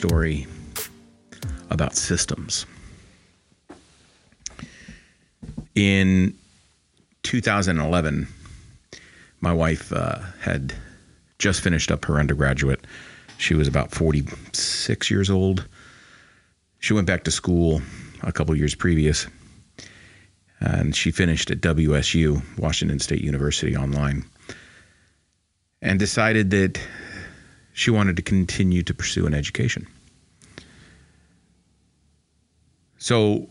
story about systems. In 2011, my wife uh, had just finished up her undergraduate. She was about 46 years old. She went back to school a couple years previous, and she finished at WSU, Washington State University, online, and decided that she wanted to continue to pursue an education. So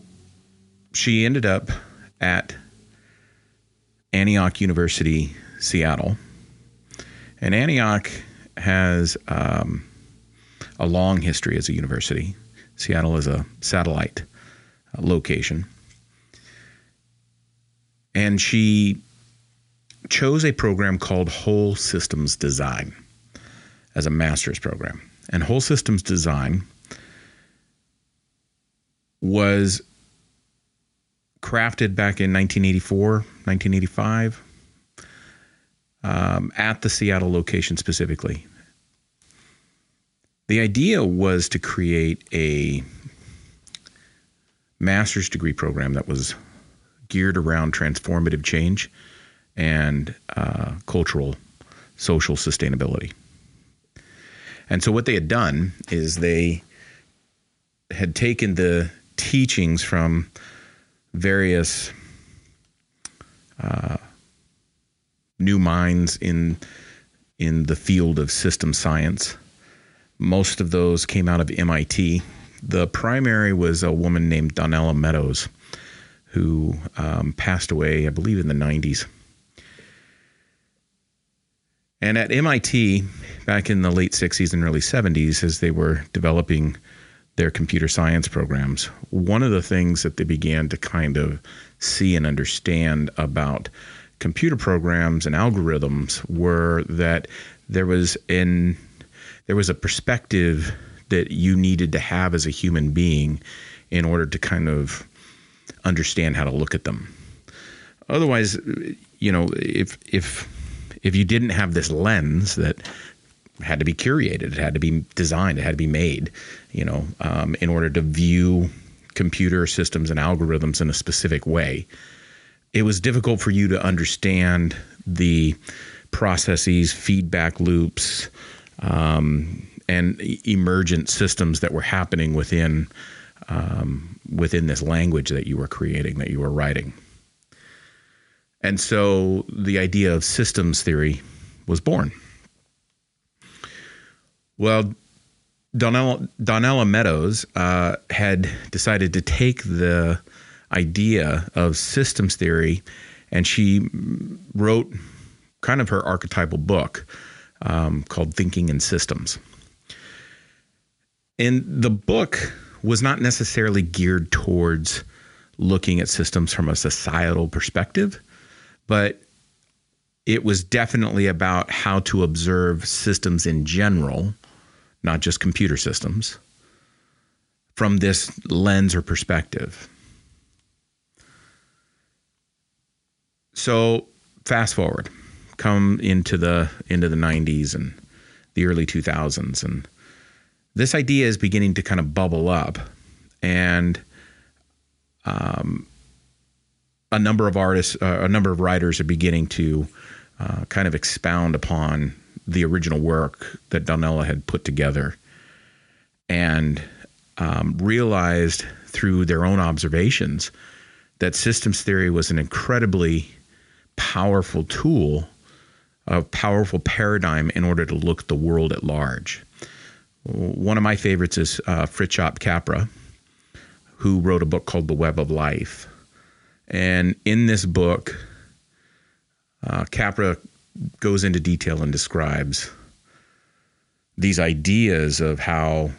she ended up at Antioch University, Seattle. And Antioch has um, a long history as a university. Seattle is a satellite uh, location. And she chose a program called Whole Systems Design as a master's program. And Whole Systems Design was crafted back in 1984, 1985, um, at the Seattle location specifically. The idea was to create a master's degree program that was geared around transformative change and uh, cultural, social sustainability. And so, what they had done is they had taken the teachings from various uh, new minds in in the field of system science. Most of those came out of MIT. The primary was a woman named Donella Meadows, who um, passed away, I believe, in the 90s. And at MIT, back in the late 60s and early 70s, as they were developing their computer science programs, one of the things that they began to kind of see and understand about computer programs and algorithms were that there was in there was a perspective that you needed to have as a human being in order to kind of understand how to look at them. Otherwise, you know, if if if you didn't have this lens that had to be curated, it had to be designed, it had to be made, you know, um, in order to view computer systems and algorithms in a specific way. It was difficult for you to understand the processes, feedback loops, um, and emergent systems that were happening within um, within this language that you were creating, that you were writing. And so the idea of systems theory was born. Well, Donella, Donella Meadows uh, had decided to take the idea of systems theory and she wrote kind of her archetypal book um, called Thinking in Systems. And the book was not necessarily geared towards looking at systems from a societal perspective, but it was definitely about how to observe systems in general not just computer systems, from this lens or perspective. So fast forward, come into the into the 90s and the early 2000s and this idea is beginning to kind of bubble up and um, a number of artists uh, a number of writers are beginning to uh, kind of expound upon the original work that Donella had put together and um, realized through their own observations that systems theory was an incredibly powerful tool, a powerful paradigm in order to look at the world at large. One of my favorites is uh, Fritjof Capra, who wrote a book called The Web of Life. And in this book, uh, Capra goes into detail and describes these ideas of how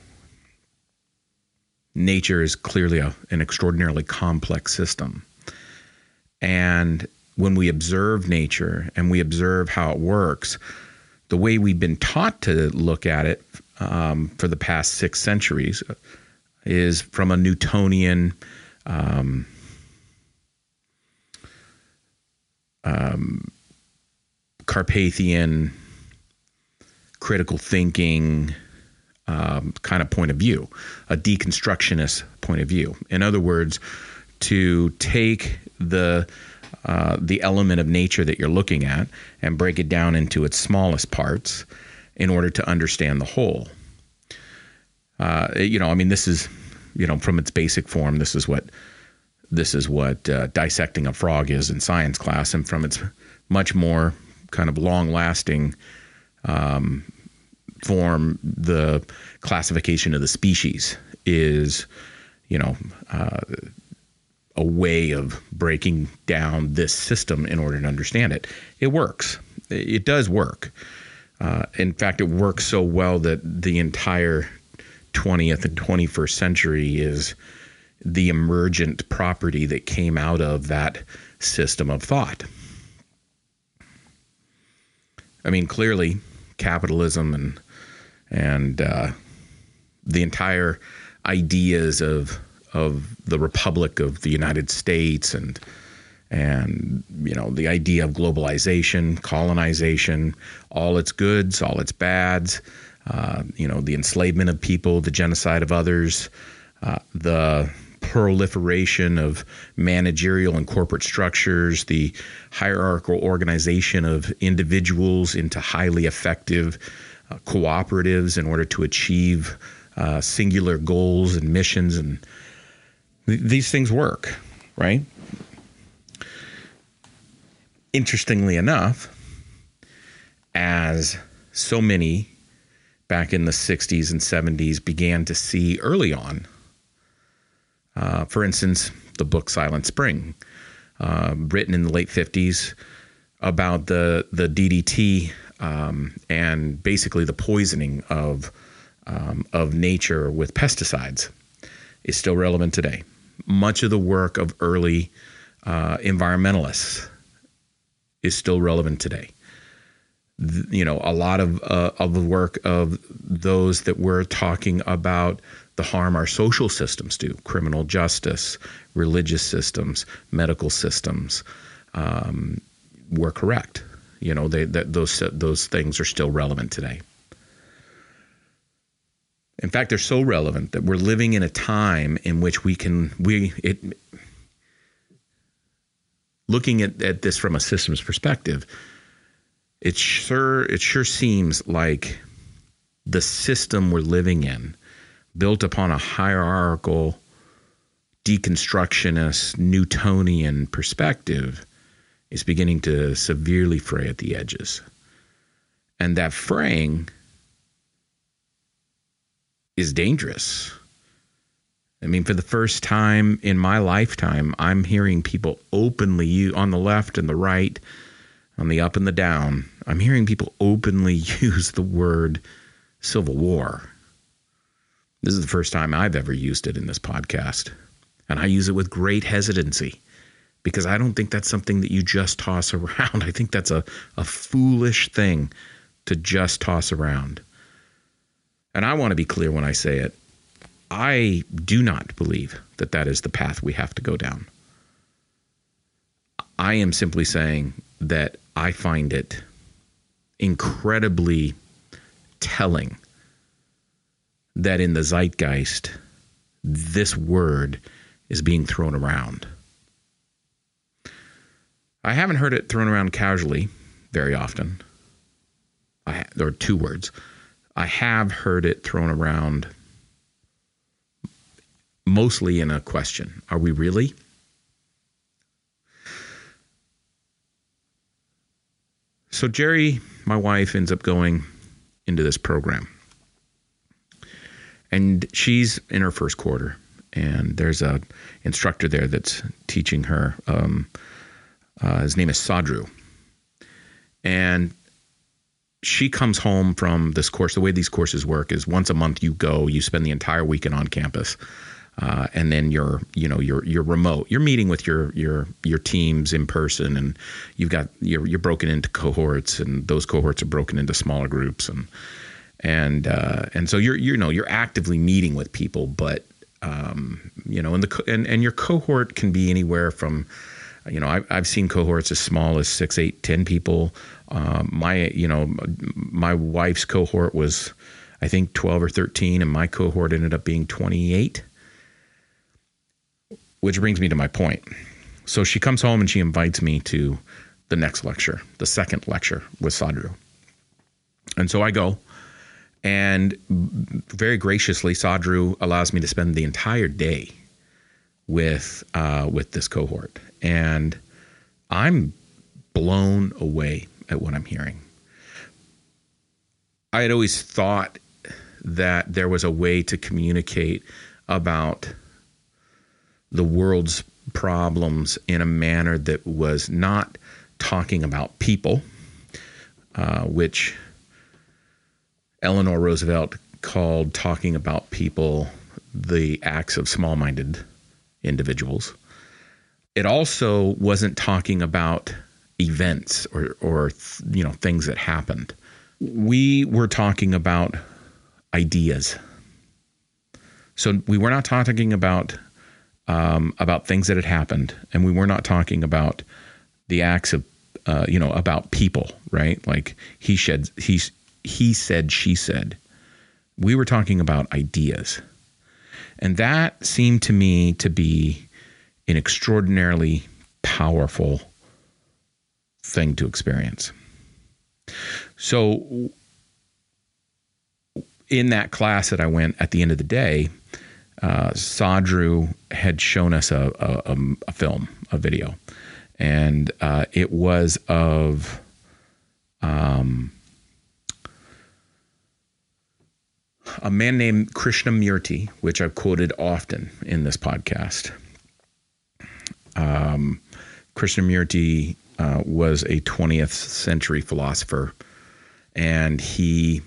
nature is clearly a, an extraordinarily complex system. And when we observe nature and we observe how it works, the way we've been taught to look at it um, for the past six centuries is from a Newtonian. Um, um, Cartesian critical thinking um, kind of point of view, a deconstructionist point of view. In other words, to take the uh, the element of nature that you're looking at and break it down into its smallest parts in order to understand the whole. Uh, you know, I mean, this is, you know, from its basic form, this is what this is what uh, dissecting a frog is in science class, and from its much more kind of long-lasting um, form, the classification of the species is, you know, uh, a way of breaking down this system in order to understand it. It works. It does work. Uh, in fact, it works so well that the entire 20th and 21st century is the emergent property that came out of that system of thought. I mean, clearly, capitalism and and uh, the entire ideas of of the Republic of the United States and and you know the idea of globalization, colonization, all its goods, all its bads, uh, you know the enslavement of people, the genocide of others, uh, the proliferation of managerial and corporate structures, the hierarchical organization of individuals into highly effective uh, cooperatives in order to achieve uh, singular goals and missions and these things work, right? Interestingly enough, as so many back in the 60s and 70s began to see early on, uh, for instance, the book Silent Spring, uh, written in the late 50s about the, the DDT um, and basically the poisoning of, um, of nature with pesticides, is still relevant today much of the work of early uh, environmentalists is still relevant today. you know, a lot of uh, of the work of those that we're talking about the harm our social systems do, criminal justice, religious systems, medical systems, um, were correct. You know, they, that those those things are still relevant today. In fact, they're so relevant that we're living in a time in which we can we it looking at, at this from a systems perspective, it sure it sure seems like the system we're living in, built upon a hierarchical, deconstructionist, Newtonian perspective, is beginning to severely fray at the edges. And that fraying is dangerous. I mean, for the first time in my lifetime, I'm hearing people openly on the left and the right, on the up and the down, I'm hearing people openly use the word civil war. This is the first time I've ever used it in this podcast. And I use it with great hesitancy because I don't think that's something that you just toss around. I think that's a, a foolish thing to just toss around. And I want to be clear when I say it. I do not believe that that is the path we have to go down. I am simply saying that I find it incredibly telling that in the zeitgeist, this word is being thrown around. I haven't heard it thrown around casually very often. I, there are two words. I have heard it thrown around mostly in a question Are we really? So, Gerry, my wife, ends up going into this program. And she's in her first quarter, and there's a instructor there that's teaching her. Um, uh, his name is Sadru, and she comes home from this course. The way these courses work is once a month you go, you spend the entire weekend on campus. Uh, and then you're you know you're you're remote. You're meeting with your your your teams in person, and you've got you're you're broken into cohorts, and those cohorts are broken into smaller groups, and and uh, and so you're you know you're actively meeting with people, but um, you know, and the and and your cohort can be anywhere from you know I've, I've seen cohorts as small as six eight ten people um, my you know my wife's cohort was i think 12 or 13 and my cohort ended up being 28 which brings me to my point. So she comes home and she invites me to the next lecture, the second lecture with Sadhru. And so I go, and very graciously, Sadhru allows me to spend the entire day with uh, with this cohort, and I'm blown away at what I'm hearing. I had always thought that there was a way to communicate about the world's problems in a manner that was not talking about people, uh, which Eleanor Roosevelt called talking about people the acts of small minded individuals. It also wasn't talking about events or, or you know things that happened. We were talking about ideas. So we were not talking about um, about things that had happened, and we were not talking about the acts of, uh, you know, about people, right? Like he said, he he said, she said. We were talking about ideas, and that seemed to me to be an extraordinarily powerful thing to experience. So, in that class that I went at the end of the day, uh, Sadhru had shown us a, a, a film, a video, and uh, it was of um, a man named Krishnamurti, which I've quoted often in this podcast. Um, Krishnamurti uh, was a 20th century philosopher and he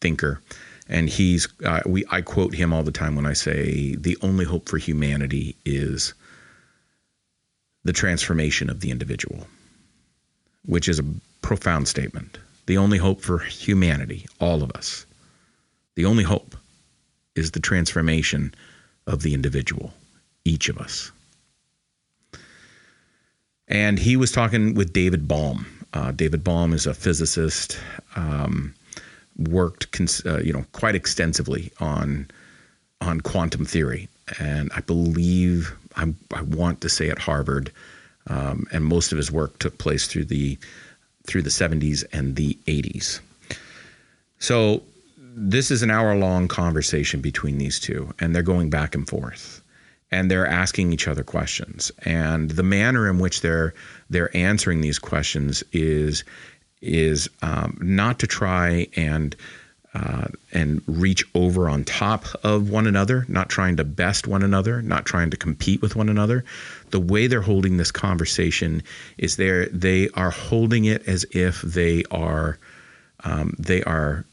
thinker and he's uh, we I quote him all the time when I say the only hope for humanity is the transformation of the individual, which is a profound statement. The only hope for humanity, all of us, the only hope is the transformation of the individual, each of us. And he was talking with David Bohm. Uh, David Bohm is a physicist. Um, worked, uh, you know, quite extensively on on quantum theory, and I believe I'm, i want to say at Harvard, um, and most of his work took place through the through the 70s and the 80s. So this is an hour long conversation between these two, and they're going back and forth, and they're asking each other questions, and the manner in which they're they're answering these questions is is um, not to try and uh, and reach over on top of one another, not trying to best one another, not trying to compete with one another. The way they're holding this conversation is they they are holding it as if they are um, they are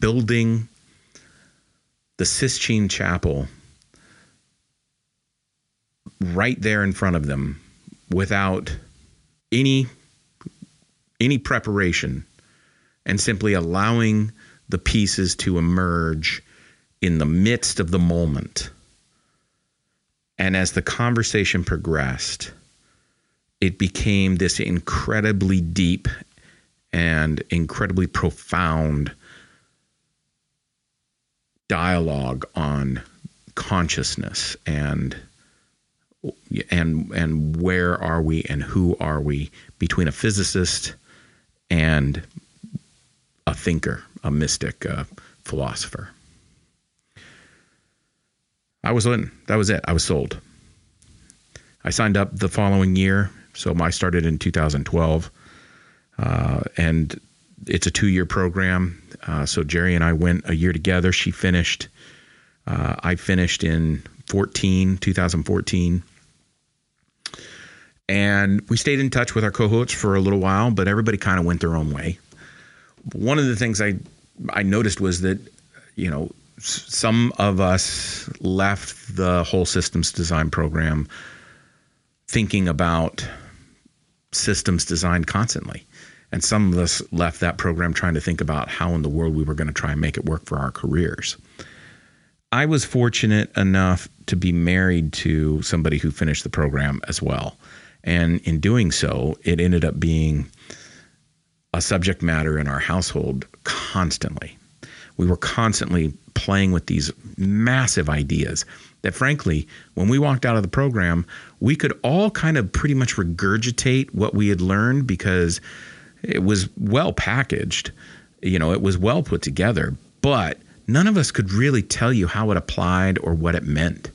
building the Sistine Chapel right there in front of them without any any preparation and simply allowing the pieces to emerge in the midst of the moment. And as the conversation progressed, it became this incredibly deep and incredibly profound dialogue on consciousness and and and where are we and who are we between a physicist and a thinker, a mystic, a philosopher. I was in. That was it. I was sold. I signed up the following year. So I started in 2012. Uh, and it's a two year program. Uh, so Gerry and I went a year together. She finished. Uh, I finished in 14, 2014 and we stayed in touch with our cohorts for a little while, but everybody kind of went their own way. One of the things I I noticed was that you know some of us left the whole systems design program thinking about systems design constantly. And some of us left that program trying to think about how in the world we were going to try and make it work for our careers. I was fortunate enough to be married to somebody who finished the program as well. And in doing so, it ended up being a subject matter in our household constantly. We were constantly playing with these massive ideas that, frankly, when we walked out of the program, we could all kind of pretty much regurgitate what we had learned because it was well packaged. You know, it was well put together, but none of us could really tell you how it applied or what it meant.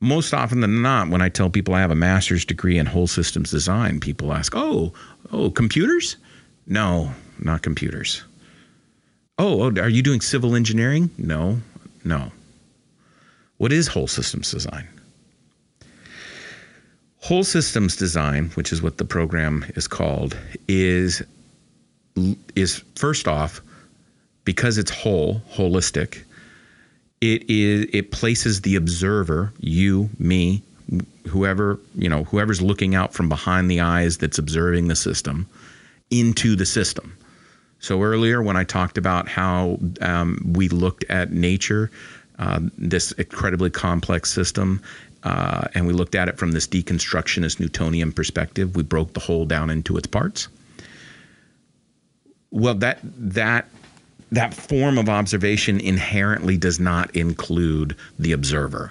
Most often than not, when I tell people I have a master's degree in whole systems design, people ask, "Oh, oh, computers?" No, not computers. Oh, oh, are you doing civil engineering? No, no. What is whole systems design? Whole systems design, which is what the program is called, is is first off because it's whole, holistic. It is it places the observer, you, me, whoever, you know, whoever's looking out from behind the eyes that's observing the system into the system. So earlier, when I talked about how um, we looked at nature, uh, this incredibly complex system, uh, and we looked at it from this deconstructionist Newtonian perspective. We broke the whole down into its parts. Well, that that that form of observation inherently does not include the observer,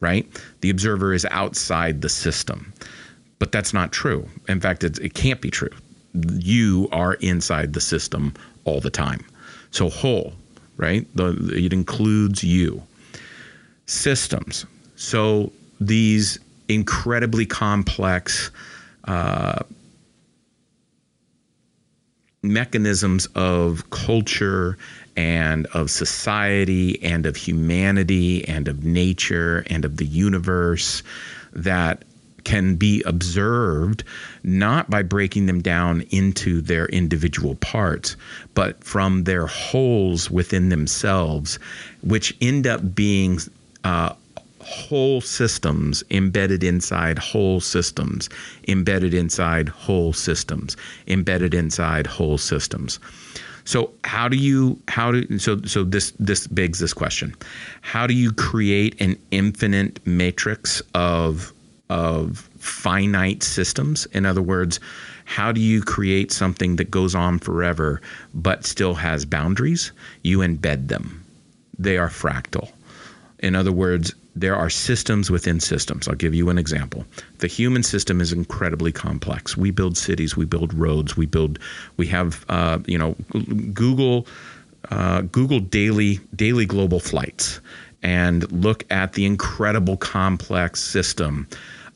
right? The observer is outside the system, but that's not true. In fact, it can't be true. You are inside the system all the time. So whole, right? The, it includes you. Systems. So these incredibly complex uh, mechanisms of culture and of society and of humanity and of nature and of the universe that can be observed not by breaking them down into their individual parts, but from their wholes within themselves, which end up being uh, whole systems embedded inside whole systems, embedded inside whole systems, embedded inside whole systems. So how do you how do so so this this begs this question. How do you create an infinite matrix of of finite systems? In other words, how do you create something that goes on forever but still has boundaries? You embed them. They are fractal. In other words, there are systems within systems. I'll give you an example. The human system is incredibly complex. We build cities, we build roads, we build, we have, uh, you know, Google, uh, Google daily daily global flights, and look at the incredible complex system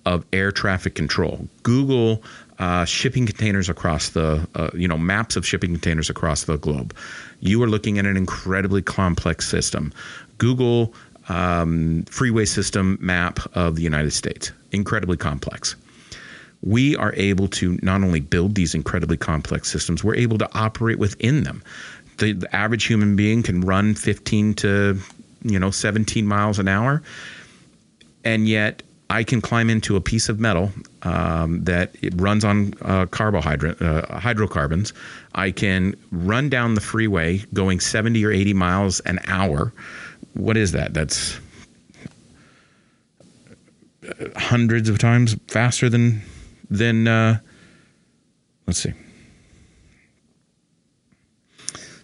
of air traffic control. Google uh, shipping containers across the, uh, you know, maps of shipping containers across the globe. You are looking at an incredibly complex system. Google um, freeway system map of the United States. Incredibly complex. We are able to not only build these incredibly complex systems, we're able to operate within them. The, the average human being can run 15 to you know 17 miles an hour, and yet I can climb into a piece of metal um, that runs on uh, carbohydrate uh, hydrocarbons. I can run down the freeway going 70 or 80 miles an hour what is that? That's hundreds of times faster than than uh, let's see.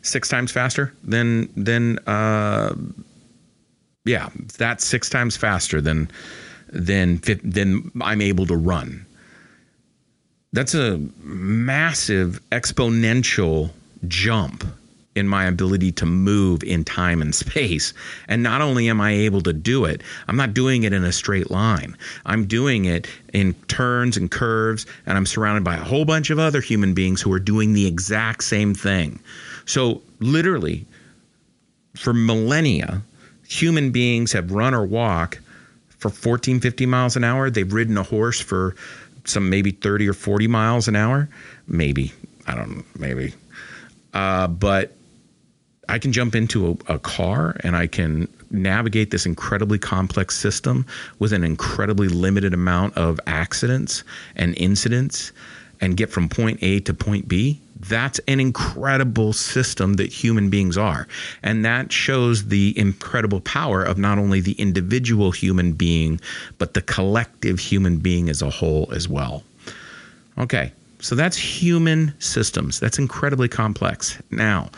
Six times faster than than uh, yeah that's six times faster than than than I'm able to run. That's a massive exponential jump in my ability to move in time and space. And not only am I able to do it, I'm not doing it in a straight line. I'm doing it in turns and curves, and I'm surrounded by a whole bunch of other human beings who are doing the exact same thing. So, literally, for millennia, human beings have run or walked for 14, 50 miles an hour. They've ridden a horse for some maybe 30 or 40 miles an hour. Maybe. I don't know. Maybe. Uh, but I can jump into a, a, car and I can navigate this incredibly complex system with an incredibly limited amount of accidents and incidents and get from point A to point B. That's an incredible system that human beings are. And that shows the incredible power of not only the individual human being, but the collective human being as a whole as well. Okay, so that's human systems. That's incredibly complex. Now,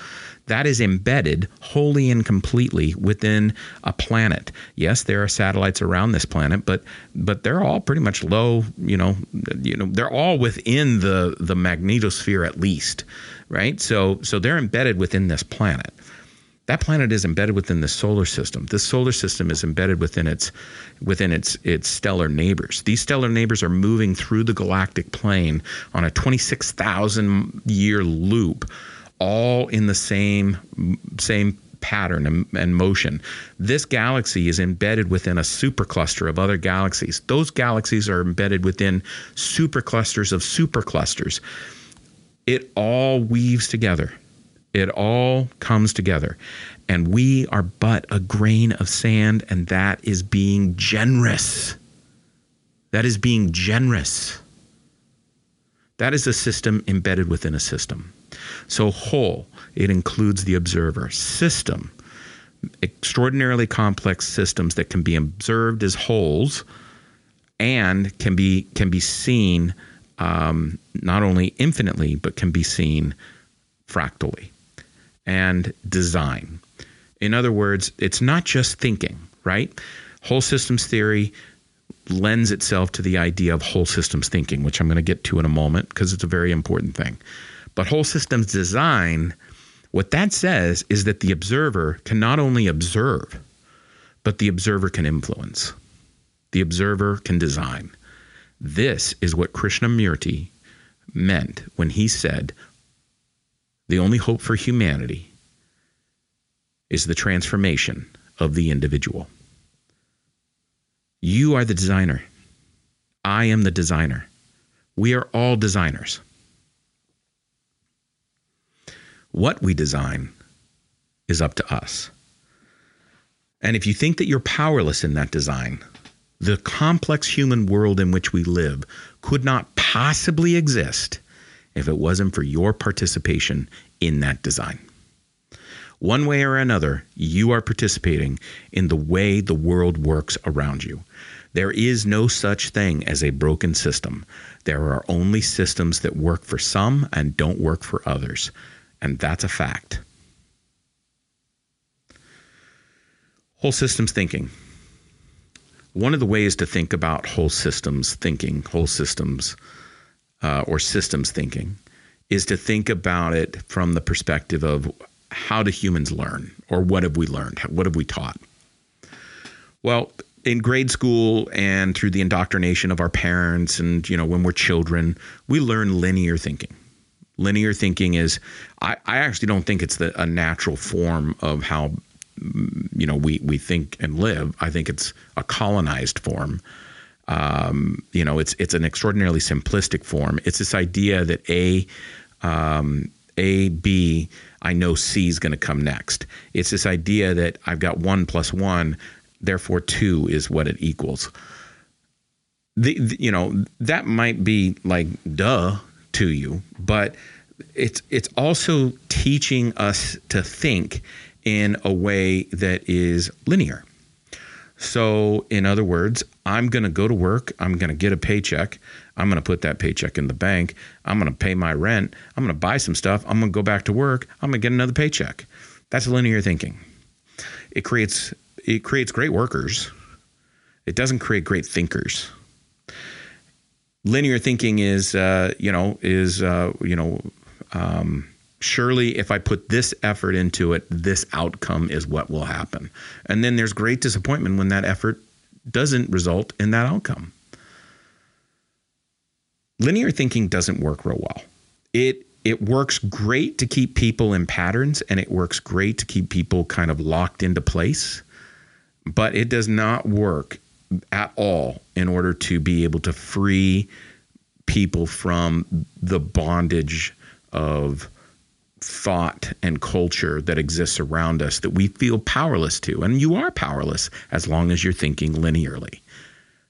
that is embedded wholly and completely within a planet. Yes, there are satellites around this planet, but but they're all pretty much low. You know, you know, they're all within the the magnetosphere at least, right? So so they're embedded within this planet. That planet is embedded within the solar system. This solar system is embedded within its within its its stellar neighbors. These stellar neighbors are moving through the galactic plane on a 26,000 year loop all in the same same pattern and, and, motion. This galaxy is embedded within a supercluster of other galaxies. Those galaxies are embedded within superclusters of superclusters. It all weaves together. It all comes together. And we are but a grain of sand, and that is being generous. That is being generous. That is a system embedded within a system. So, whole, it includes the observer. System, extraordinarily complex systems that can be observed as wholes and can be can be seen um, not only infinitely but can be seen fractally and design. In other words, it's not just thinking, right? Whole systems theory lends itself to the idea of whole systems thinking, which I'm going to get to in a moment because it's a very important thing. But whole systems design, what that says is that the observer can not only observe, but the observer can influence. The observer can design. This is what Krishnamurti meant when he said, the only hope for humanity is the transformation of the individual. You are the designer. I am the designer. We are all designers. What we design is up to us. And if you think that you're powerless in that design, the complex human world in which we live could not possibly exist if it wasn't for your participation in that design. One way or another, you are participating in the way the world works around you. There is no such thing as a broken system. There are only systems that work for some and don't work for others. And that's a fact. Whole systems thinking. One of the ways to think about whole systems thinking, whole systems, uh, or systems thinking, is to think about it from the perspective of how do humans learn, or what have we learned? What have we taught? Well, in grade school and through the indoctrination of our parents, and you know, when we're children, we learn linear thinking linear thinking is I, I actually don't think it's the, a natural form of how you know we we think and live. I think it's a colonized form. Um, you know it's it's an extraordinarily simplistic form. It's this idea that a um, a b i know c is going to come next. It's this idea that i've got one plus one therefore two is what it equals. The, the you know that might be like duh to you, but it's it's also teaching us to think in a way that is linear. So, in other words, I'm going to go to work, I'm going to get a paycheck, I'm going to put that paycheck in the bank, I'm going to pay my rent, I'm going to buy some stuff, I'm going to go back to work, I'm going to get another paycheck. That's linear thinking. It creates it creates great workers. It doesn't create great thinkers linear thinking is uh, you know is uh, you know um, surely if I put this effort into it, this outcome is what will happen. And then there's great disappointment when that effort doesn't result in that outcome. Linear thinking doesn't work real well. It it works great to keep people in patterns and it works great to keep people kind of locked into place, but it does not work at all in order to be able to free people from the bondage of thought and culture that exists around us that we feel powerless to. And you are powerless as long as you're thinking linearly.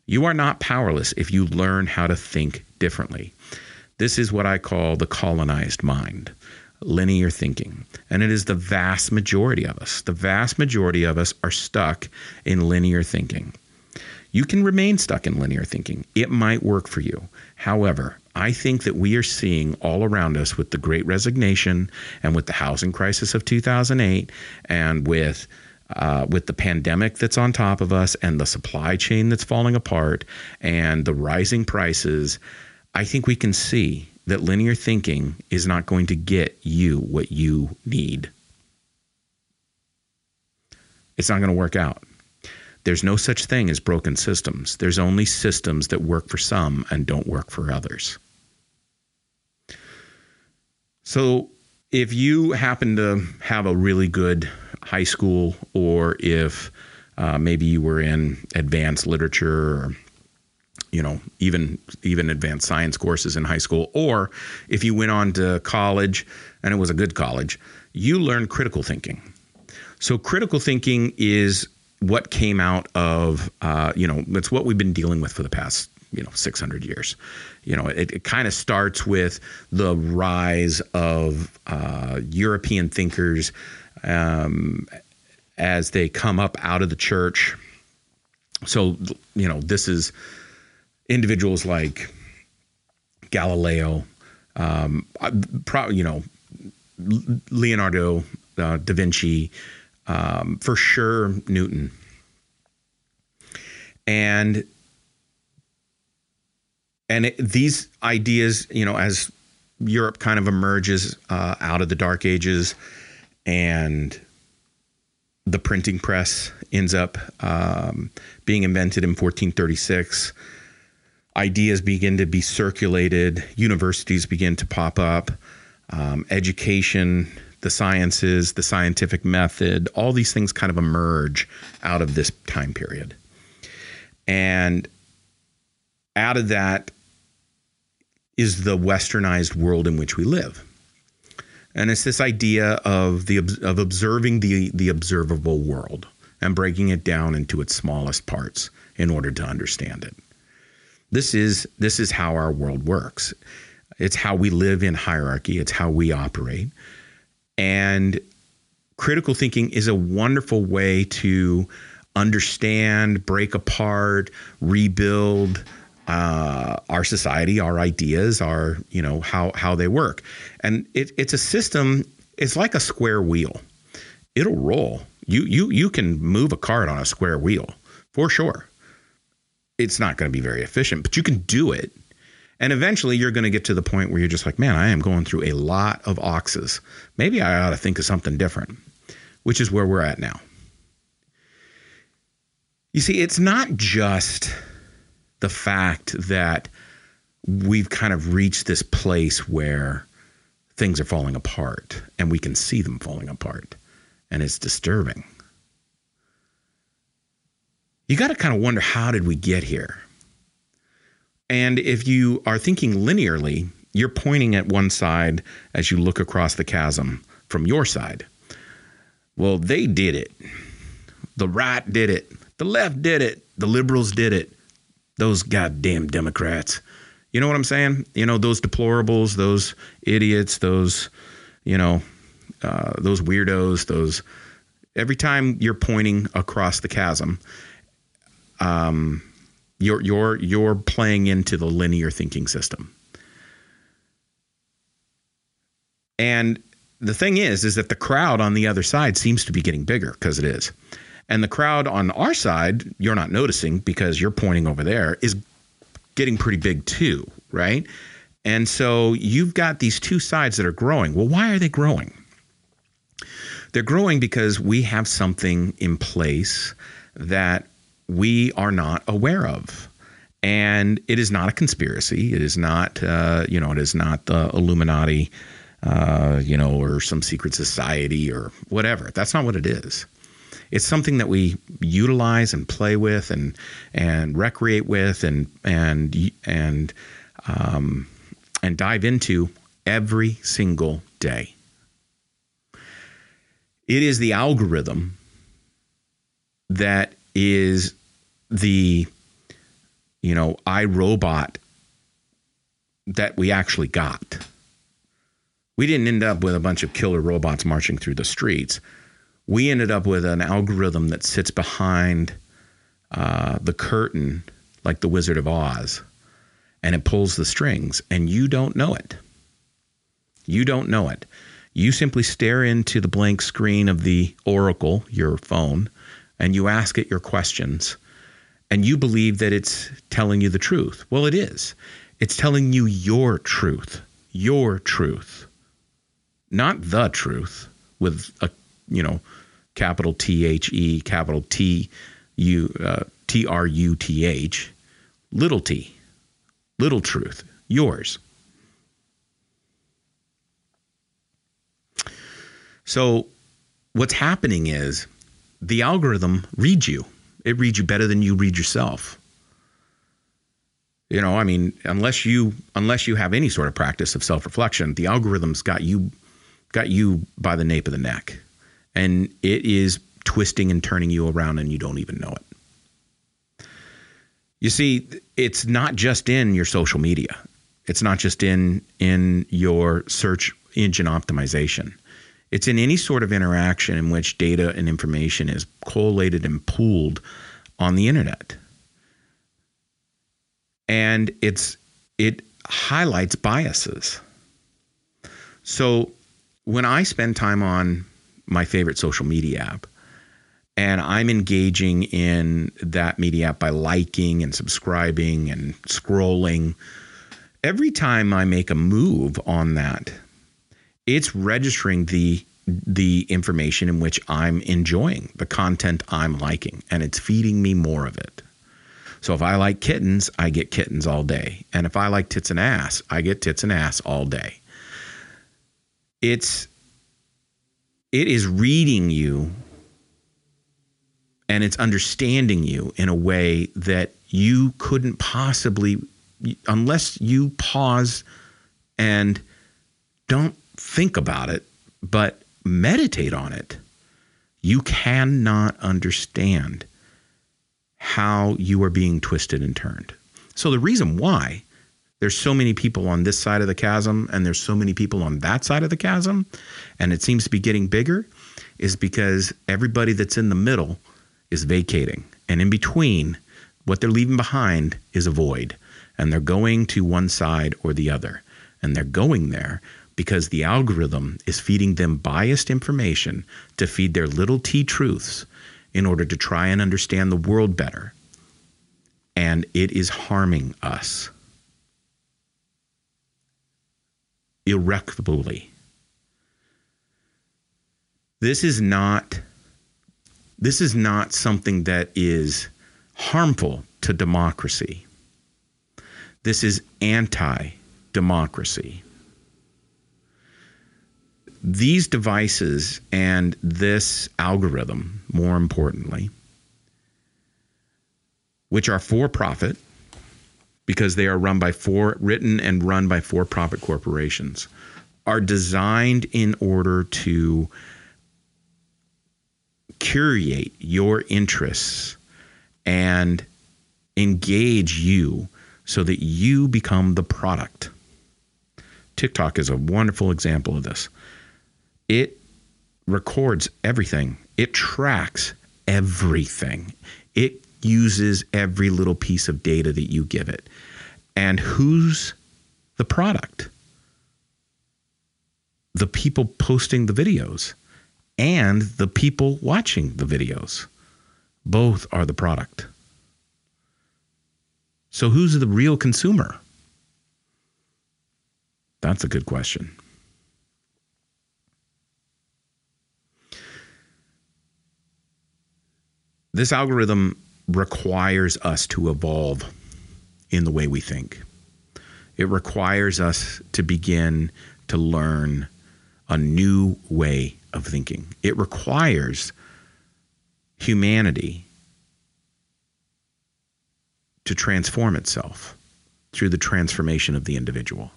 You are not powerless if you learn how to think differently. This is what I call the colonized mind linear thinking. And it is the vast majority of us. The vast majority of us are stuck in linear thinking. You can remain stuck in linear thinking, it might work for you. However, I think that we are seeing all around us with the great resignation and with the housing crisis of 2008 and with uh, with the pandemic that's on top of us and the supply chain that's falling apart and the rising prices, I think we can see that linear thinking is not going to get you what you need. It's not going to work out. There's no such thing as broken systems. There's only systems that work for some and don't work for others. So, if you happen to have a really good high school, or if uh, maybe you were in advanced literature or you know even even advanced science courses in high school or if you went on to college and it was a good college you learn critical thinking so critical thinking is what came out of uh, you know it's what we've been dealing with for the past you know 600 years. You know it, it kind of starts with the rise of uh, european thinkers um, as they come up out of the church. So you know this is individuals like Galileo, um, you know, Leonardo uh, da Vinci, um, for sure Newton, and and it, these ideas, you know, as Europe kind of emerges uh, out of the Dark Ages, and the printing press ends up um, being invented in 1436 ideas begin to be circulated, universities begin to pop up, um, education, the sciences, the scientific method, all these things kind of emerge out of this time period. And out of that is the westernized world in which we live. And it's this idea of the of observing the the observable world and breaking it down into its smallest parts in order to understand it. This is this is how our world works. It's how we live in hierarchy. It's how we operate. And critical thinking is a wonderful way to understand, break apart, rebuild uh, our society, our ideas, our you know how how they work. And it, it's a system. It's like a square wheel. It'll roll. You you you can move a cart on a square wheel for sure it's not going to be very efficient, but you can do it. And eventually you're going to get to the point where you're just like, man, I am going through a lot of oxes. Maybe I ought to think of something different, which is where we're at now. You see, it's not just the fact that we've kind of reached this place where things are falling apart and we can see them falling apart, and it's disturbing you got to kind of wonder how did we get here? And if you are thinking linearly, you're pointing at one side as you look across the chasm from your side. Well, they did it. The right did it. The left did it. The liberals did it. Those goddamn Democrats. You know what I'm saying? You know, those deplorables, those idiots, those, you know, uh, those weirdos, those. Every time you're pointing across the chasm, um, you're you're you're playing into the linear thinking system. And the thing is, is that the crowd on the other side seems to be getting bigger because it is. And the crowd on our side, you're not noticing because you're pointing over there, is getting pretty big too, right? And so you've got these two sides that are growing. Well, why are they growing? They're growing because we have something in place that we are not aware of. And it is not a conspiracy. It is not, uh, you know, it is not the Illuminati, uh, you know, or some secret society or whatever. That's not what it is. It's something that we utilize and play with and and recreate with and and and um, and dive into every single day. It is the algorithm that is the you know iRobot that we actually got. We didn't end up with a bunch of killer robots marching through the streets. We ended up with an algorithm that sits behind uh, the curtain, like the Wizard of Oz, and it pulls the strings, and you don't know it. You don't know it. You simply stare into the blank screen of the Oracle, your phone, and you ask it your questions, and you believe that it's telling you the truth. Well, it is. It's telling you your truth, your truth, not the truth with a, you know, capital T H E, capital T U uh, T R U T H, little t, little truth, yours. So, what's happening is the algorithm reads you. It reads you better than you read yourself. You know, I mean, unless you unless you have any sort of practice of self-reflection, the algorithm's got you got you by the nape of the neck. And it is twisting and turning you around and you don't even know it. You see, it's not just in your social media. It's not just in in your search engine optimization. It's in any sort of interaction in which data and information is collated and pooled on the internet and it's it highlights biases. So when I spend time on my favorite social media app and I'm engaging in that media app by liking and subscribing and scrolling, every time I make a move on that, it's registering the the information in which I'm enjoying, the content I'm liking, and it's feeding me more of it. So if I like kittens, I get kittens all day. And if I like tits and ass, I get tits and ass all day. It's it is reading you and it's understanding you in a way that you couldn't possibly unless you pause and don't think about it but meditate on it. You cannot understand how you are being twisted and turned. So the reason why there's so many people on this side of the chasm and there's so many people on that side of the chasm and it seems to be getting bigger is because everybody that's in the middle is vacating. And in between what they're leaving behind is a void and they're going to one side or the other. And they're going there because the algorithm is feeding them biased information to feed their little t truths in order to try and understand the world better. And it is harming us irreparably. This is not this is not something that is harmful to democracy. This is anti democracy these devices and this algorithm, more importantly, which are for profit because they are run by for written and run by for profit corporations, are designed in order to curate your interests and engage you so that you become the product. TikTok is a wonderful example of this it records everything, it tracks everything. It uses every little piece of data that you give it. And who's the product? The people posting the videos and the people watching the videos. Both are the product. So, who's the real consumer? That's a good question. This algorithm requires us to evolve in the way we think. It requires us to begin to learn a new way of thinking. It requires humanity to transform itself through the transformation of the individual.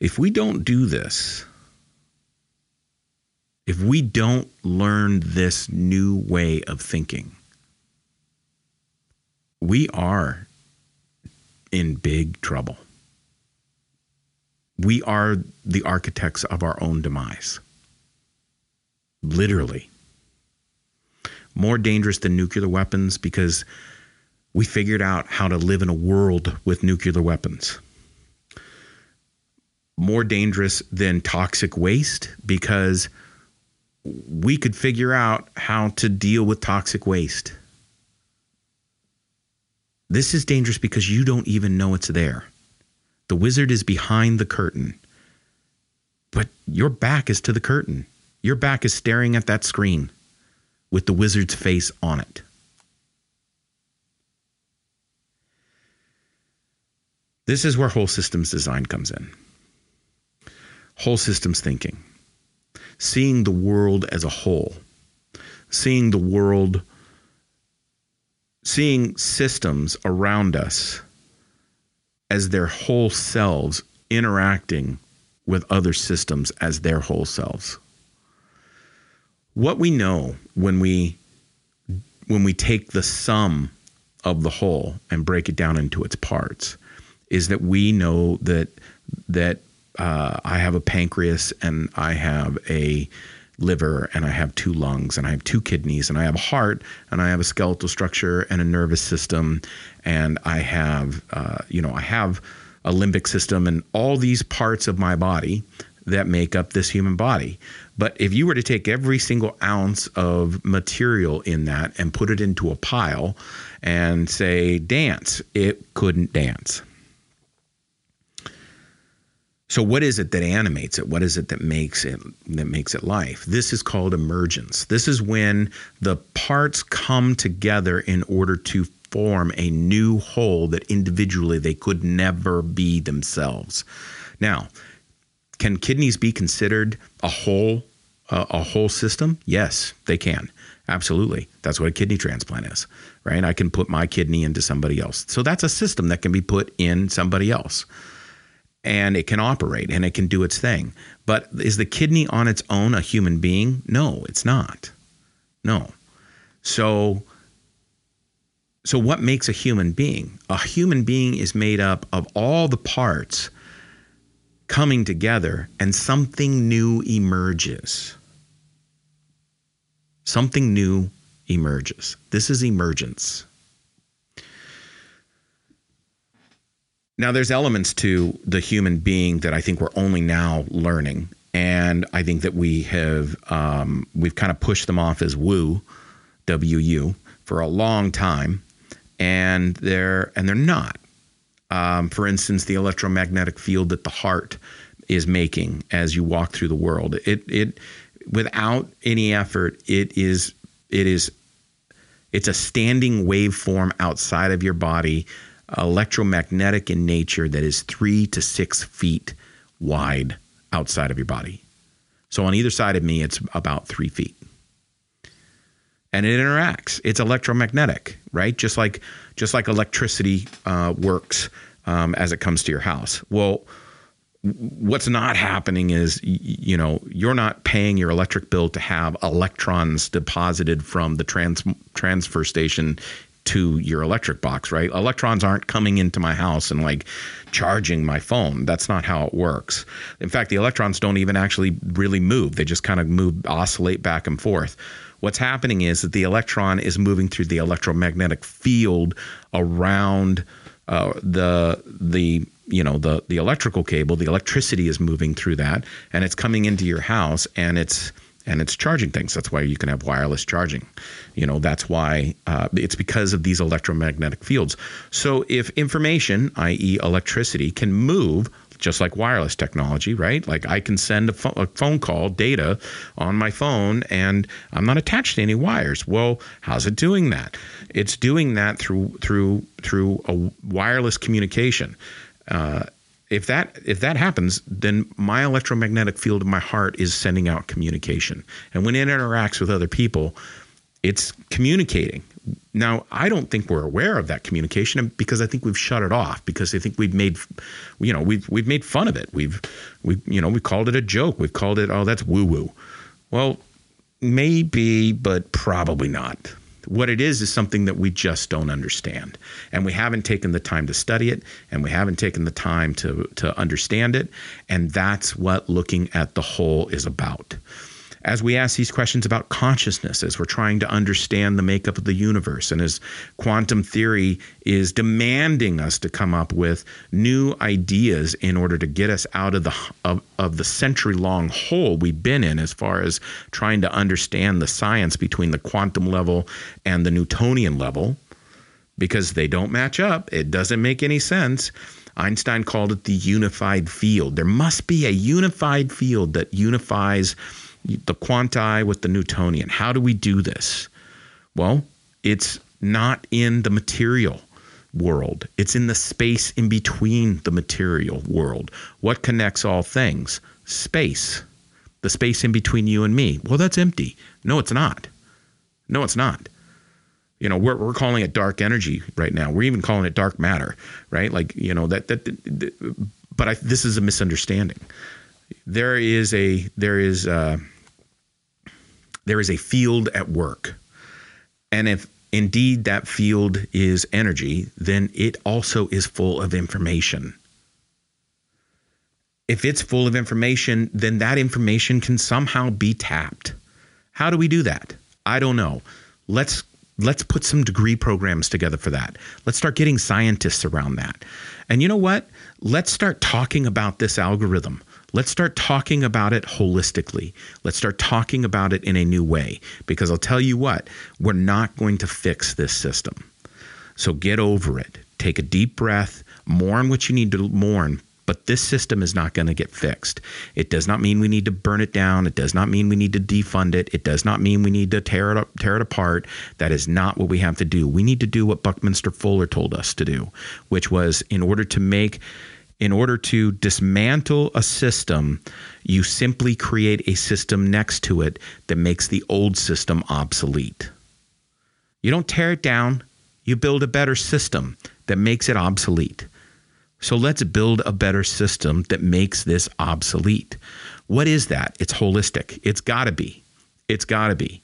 If we don't do this, if we don't learn this new way of thinking, we are in big trouble. We are the architects of our own demise. Literally. More dangerous than nuclear weapons because we figured out how to live in a world with nuclear weapons. More dangerous than toxic waste because we could figure out how to deal with toxic waste. This is dangerous because you don't even know it's there. The wizard is behind the curtain, but your back is to the curtain. Your back is staring at that screen with the wizard's face on it. This is where whole systems design comes in. Whole systems thinking, seeing the world as a whole, seeing the world, seeing systems around us as their whole selves interacting with other systems as their whole selves. What we know when we when we take the sum of the whole and break it down into its parts is that we know that that uh, I have a pancreas and I have a liver and I have two lungs and I have two kidneys and I have a heart and I have a skeletal structure and a nervous system and I have uh, you know I have a limbic system and all these parts of my body that make up this human body. But if you were to take every single ounce of material in that and put it into a pile and say dance, it couldn't dance. So what is it that animates it? What is it that makes it that makes it life? This is called emergence. This is when the parts come together in order to form a new whole that individually they could never be themselves. Now, can kidneys be considered a whole uh, a whole system? Yes, they can. Absolutely. That's what a kidney transplant is, right? I can put my kidney into somebody else. So that's a system that can be put in somebody else and it can operate and it can do its thing. But is the kidney on its own a human being? No, it's not. No. So so what makes a human being? A human being is made up of all the parts coming together and something new emerges. Something new emerges. This is emergence. Now, there's elements to the human being that I think we're only now learning, and I think that we have um, we've kind of pushed them off as woo, W U, for a long time, and they're and they're not. Um, for instance, the electromagnetic field that the heart is making as you walk through the world, it it without any effort, it is it is it's a standing waveform outside of your body electromagnetic in nature that is three to six feet wide outside of your body. So on either side of me, it's about three feet. And it interacts. It's electromagnetic, right? Just like just like electricity uh, works um, as it comes to your house. Well, what's not happening is you know you're not paying your electric bill to have electrons deposited from the trans- transfer station to your electric box, right? Electrons aren't coming into my house and like charging my phone. That's not how it works. In fact, the electrons don't even actually really move. They just kind of move, oscillate back and forth. What's happening is that the electron is moving through the electromagnetic field around uh, the the you know the the electrical cable. The electricity is moving through that, and it's coming into your house, and it's and it's charging things. That's why you can have wireless charging. You know, that's why uh, it's because of these electromagnetic fields. So if information, i.e., electricity, can move just like wireless technology, right? Like I can send a, a, phone call data on my phone and I'm not attached to any wires. Well, how's it doing that? It's doing that through through through a wireless communication. Uh, if that if that happens, then my electromagnetic field of my heart is sending out communication, and when it interacts with other people, it's communicating. Now, I don't think we're aware of that communication because I think we've shut it off because I think we've made, you know, we've we've made fun of it. We've we you know we called it a joke. We've called it oh that's woo woo. Well, maybe, but probably not. What it is is something that we just don't understand. And we haven't taken the time to study it and we haven't taken the time to, to understand it. And that's what looking at the whole is about as we ask these questions about consciousness, as we're trying to understand the makeup of the universe, and as quantum theory is demanding us to come up with new ideas in order to get us out of the of, of the century long hole we've been in as far as trying to understand the science between the quantum level and the Newtonian level, because they don't match up. It doesn't make any sense. Einstein called it the unified field. There must be a unified field that unifies the quanti with the Newtonian. How do we do this? Well, it's not in the material world, it's in the space in between the material world. What connects all things? Space. The space in between you and me. Well, that's empty. No, it's not. No, it's not. You know, we're, we're calling it dark energy right now. We're even calling it dark matter, right? Like, you know, that, that, that but I, this is a misunderstanding. There is a, there is, a, there is a field at work. And if indeed that field is energy, then it also is full of information. If it's full of information, then that information can somehow be tapped. How do we do that? I don't know. Let's let's put some degree programs together for that. Let's start getting scientists around that. And you know what? Let's start talking about this algorithm. Let's start talking about it holistically. Let's start talking about it in a new way because I'll tell you what, we're not going to fix this system. So get over it. Take a deep breath, mourn what you need to mourn, but this system is not going to get fixed. It does not mean we need to burn it down. It does not mean we need to defund it. It does not mean we need to tear it up, tear it apart. That is not what we have to do. We need to do what Buckminster Fuller told us to do, which was in order to make in order to dismantle a system, you simply create a system next to it that makes the old system obsolete. You don't tear it down, you build a better system that makes it obsolete. So let's build a better system that makes this obsolete. What is that? It's holistic. It's got to be. It's got to be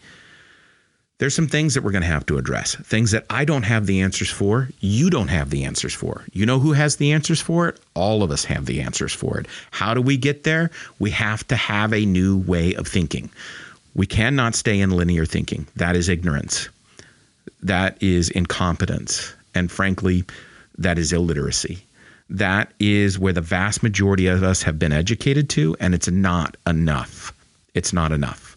there's some things that we're going to have to address. Things that I don't have the answers for, you don't have the answers for. You know who has the answers for it? All of us have the answers for it. How do we get there? We have to have a new way of thinking. We cannot stay in linear thinking. That is ignorance. That is incompetence. And frankly, that is illiteracy. That is where the vast majority of us have been educated to, and it's not enough. It's not enough.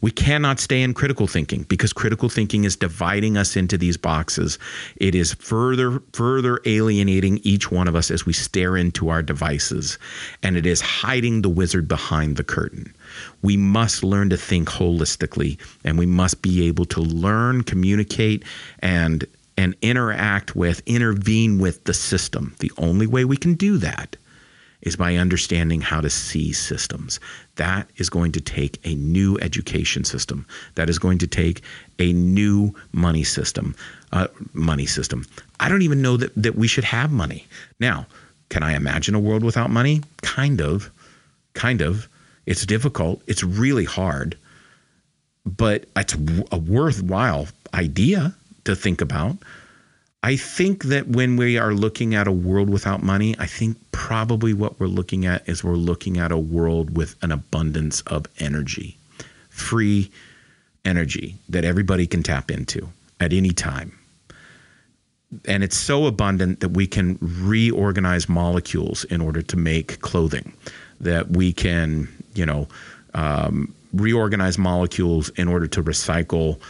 We cannot stay in critical thinking because critical thinking is dividing us into these boxes. It is further further alienating each one of us as we stare into our devices and it is hiding the wizard behind the curtain. We must learn to think holistically and we must be able to learn, communicate and and interact with, intervene with the system. The only way we can do that is by understanding how to see systems. That is going to take a new education system. That is going to take a new money system. Uh, money system. I don't even know that, that we should have money. Now, can I imagine a world without money? Kind of. Kind of. It's difficult. It's really hard. But it's a worthwhile idea to think about. I think that when we are looking at a world without money, I think probably what we're looking at is we're looking at a world with an abundance of energy, free energy that everybody can tap into at any time. And it's so abundant that we can reorganize molecules in order to make clothing, that we can, you know, um, reorganize molecules in order to recycle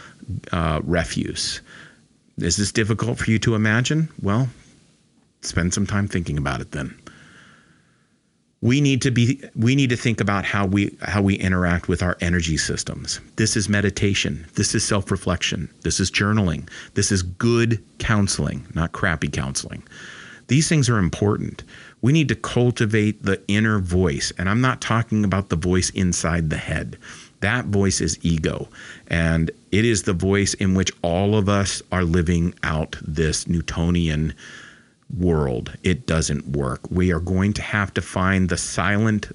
uh, refuse is this difficult for you to imagine? Well, spend some time thinking about it then. We need to be we need to think about how we how we interact with our energy systems. This is meditation. This is self-reflection. This is journaling. This is good counseling, not crappy counseling. These things are important. We need to cultivate the inner voice, and I'm not talking about the voice inside the head. That voice is ego. And it is the voice in which all of us are living out this Newtonian world. It doesn't work. We are going to have to find the silent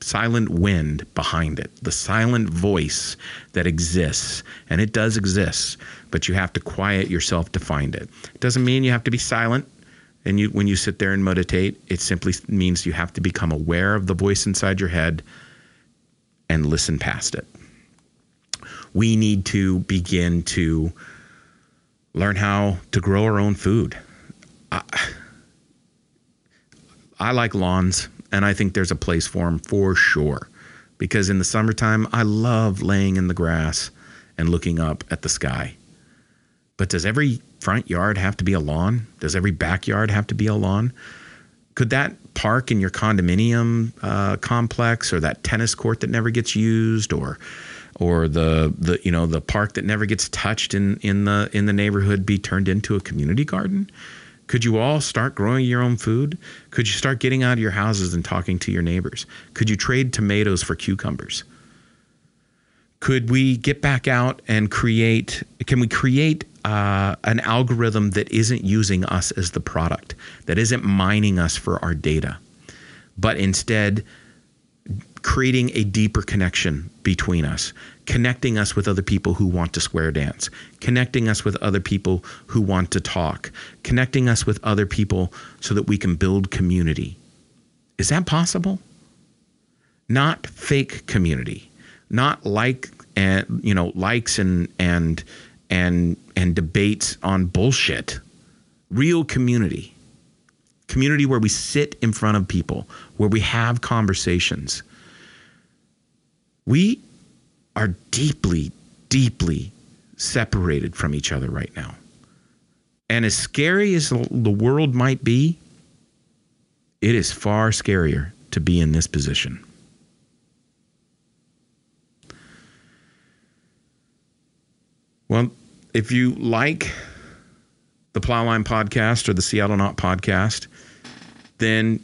silent wind behind it, the silent voice that exists. And it does exist, but you have to quiet yourself to find it. It doesn't mean you have to be silent. And you, when you sit there and meditate, it simply means you have to become aware of the voice inside your head and listen past it. We need to begin to learn how to grow our own food. I, I like lawns, and I think there's a place for them for sure. Because in the summertime, I love laying in the grass and looking up at the sky. But does every front yard have to be a lawn? Does every backyard have to be a lawn? Could that park in your condominium uh, complex, or that tennis court that never gets used, or or the the you know the park that never gets touched in in the in the neighborhood be turned into a community garden? Could you all start growing your own food? Could you start getting out of your houses and talking to your neighbors? Could you trade tomatoes for cucumbers? Could we get back out and create? Can we create uh, an algorithm that isn't using us as the product, that isn't mining us for our data, but instead creating a deeper connection between us, connecting us with other people who want to square dance, connecting us with other people who want to talk, connecting us with other people so that we can build community. Is that possible? Not fake community, not like and you know likes and and and and debates on bullshit. Real community. Community where we sit in front of people, where we have conversations we are deeply, deeply separated from each other right now. And as scary as the world might be, it is far scarier to be in this position. Well, if you like the Plowline podcast or the Seattlenaut podcast, then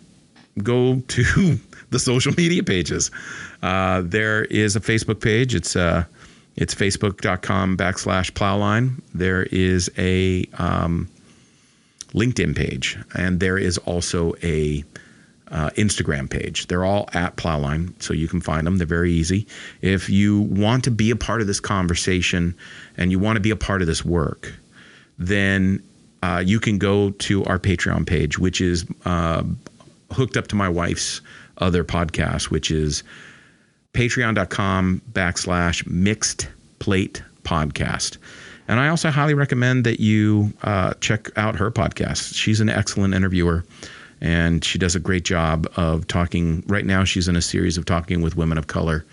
go to the social media pages. Uh, there is a Facebook page. It's uh, it's facebook.com backslash plowline. There is a um, LinkedIn page, and there is also a uh, Instagram page. They're all at Plowline, so you can find them. They're very easy. If you want to be a part of this conversation and you want to be a part of this work, then uh, you can go to our Patreon page, which is uh, hooked up to my wife's other podcast, which is patreon.com backslash mixed plate podcast. And I also highly recommend that you uh, check out her podcast. She's an excellent interviewer and she does a great job of talking. Right now, she's in a series of talking with women of color.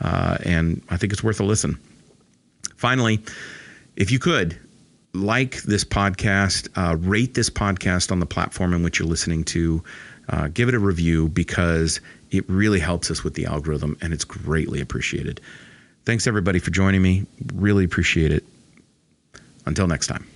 Uh, and I think it's worth a listen. Finally, if you could, like this podcast, uh, rate this podcast on the platform in which you're listening to, uh, give it a review because it really helps us with the algorithm and it's greatly appreciated. Thanks everybody for joining me. Really appreciate it. Until next time.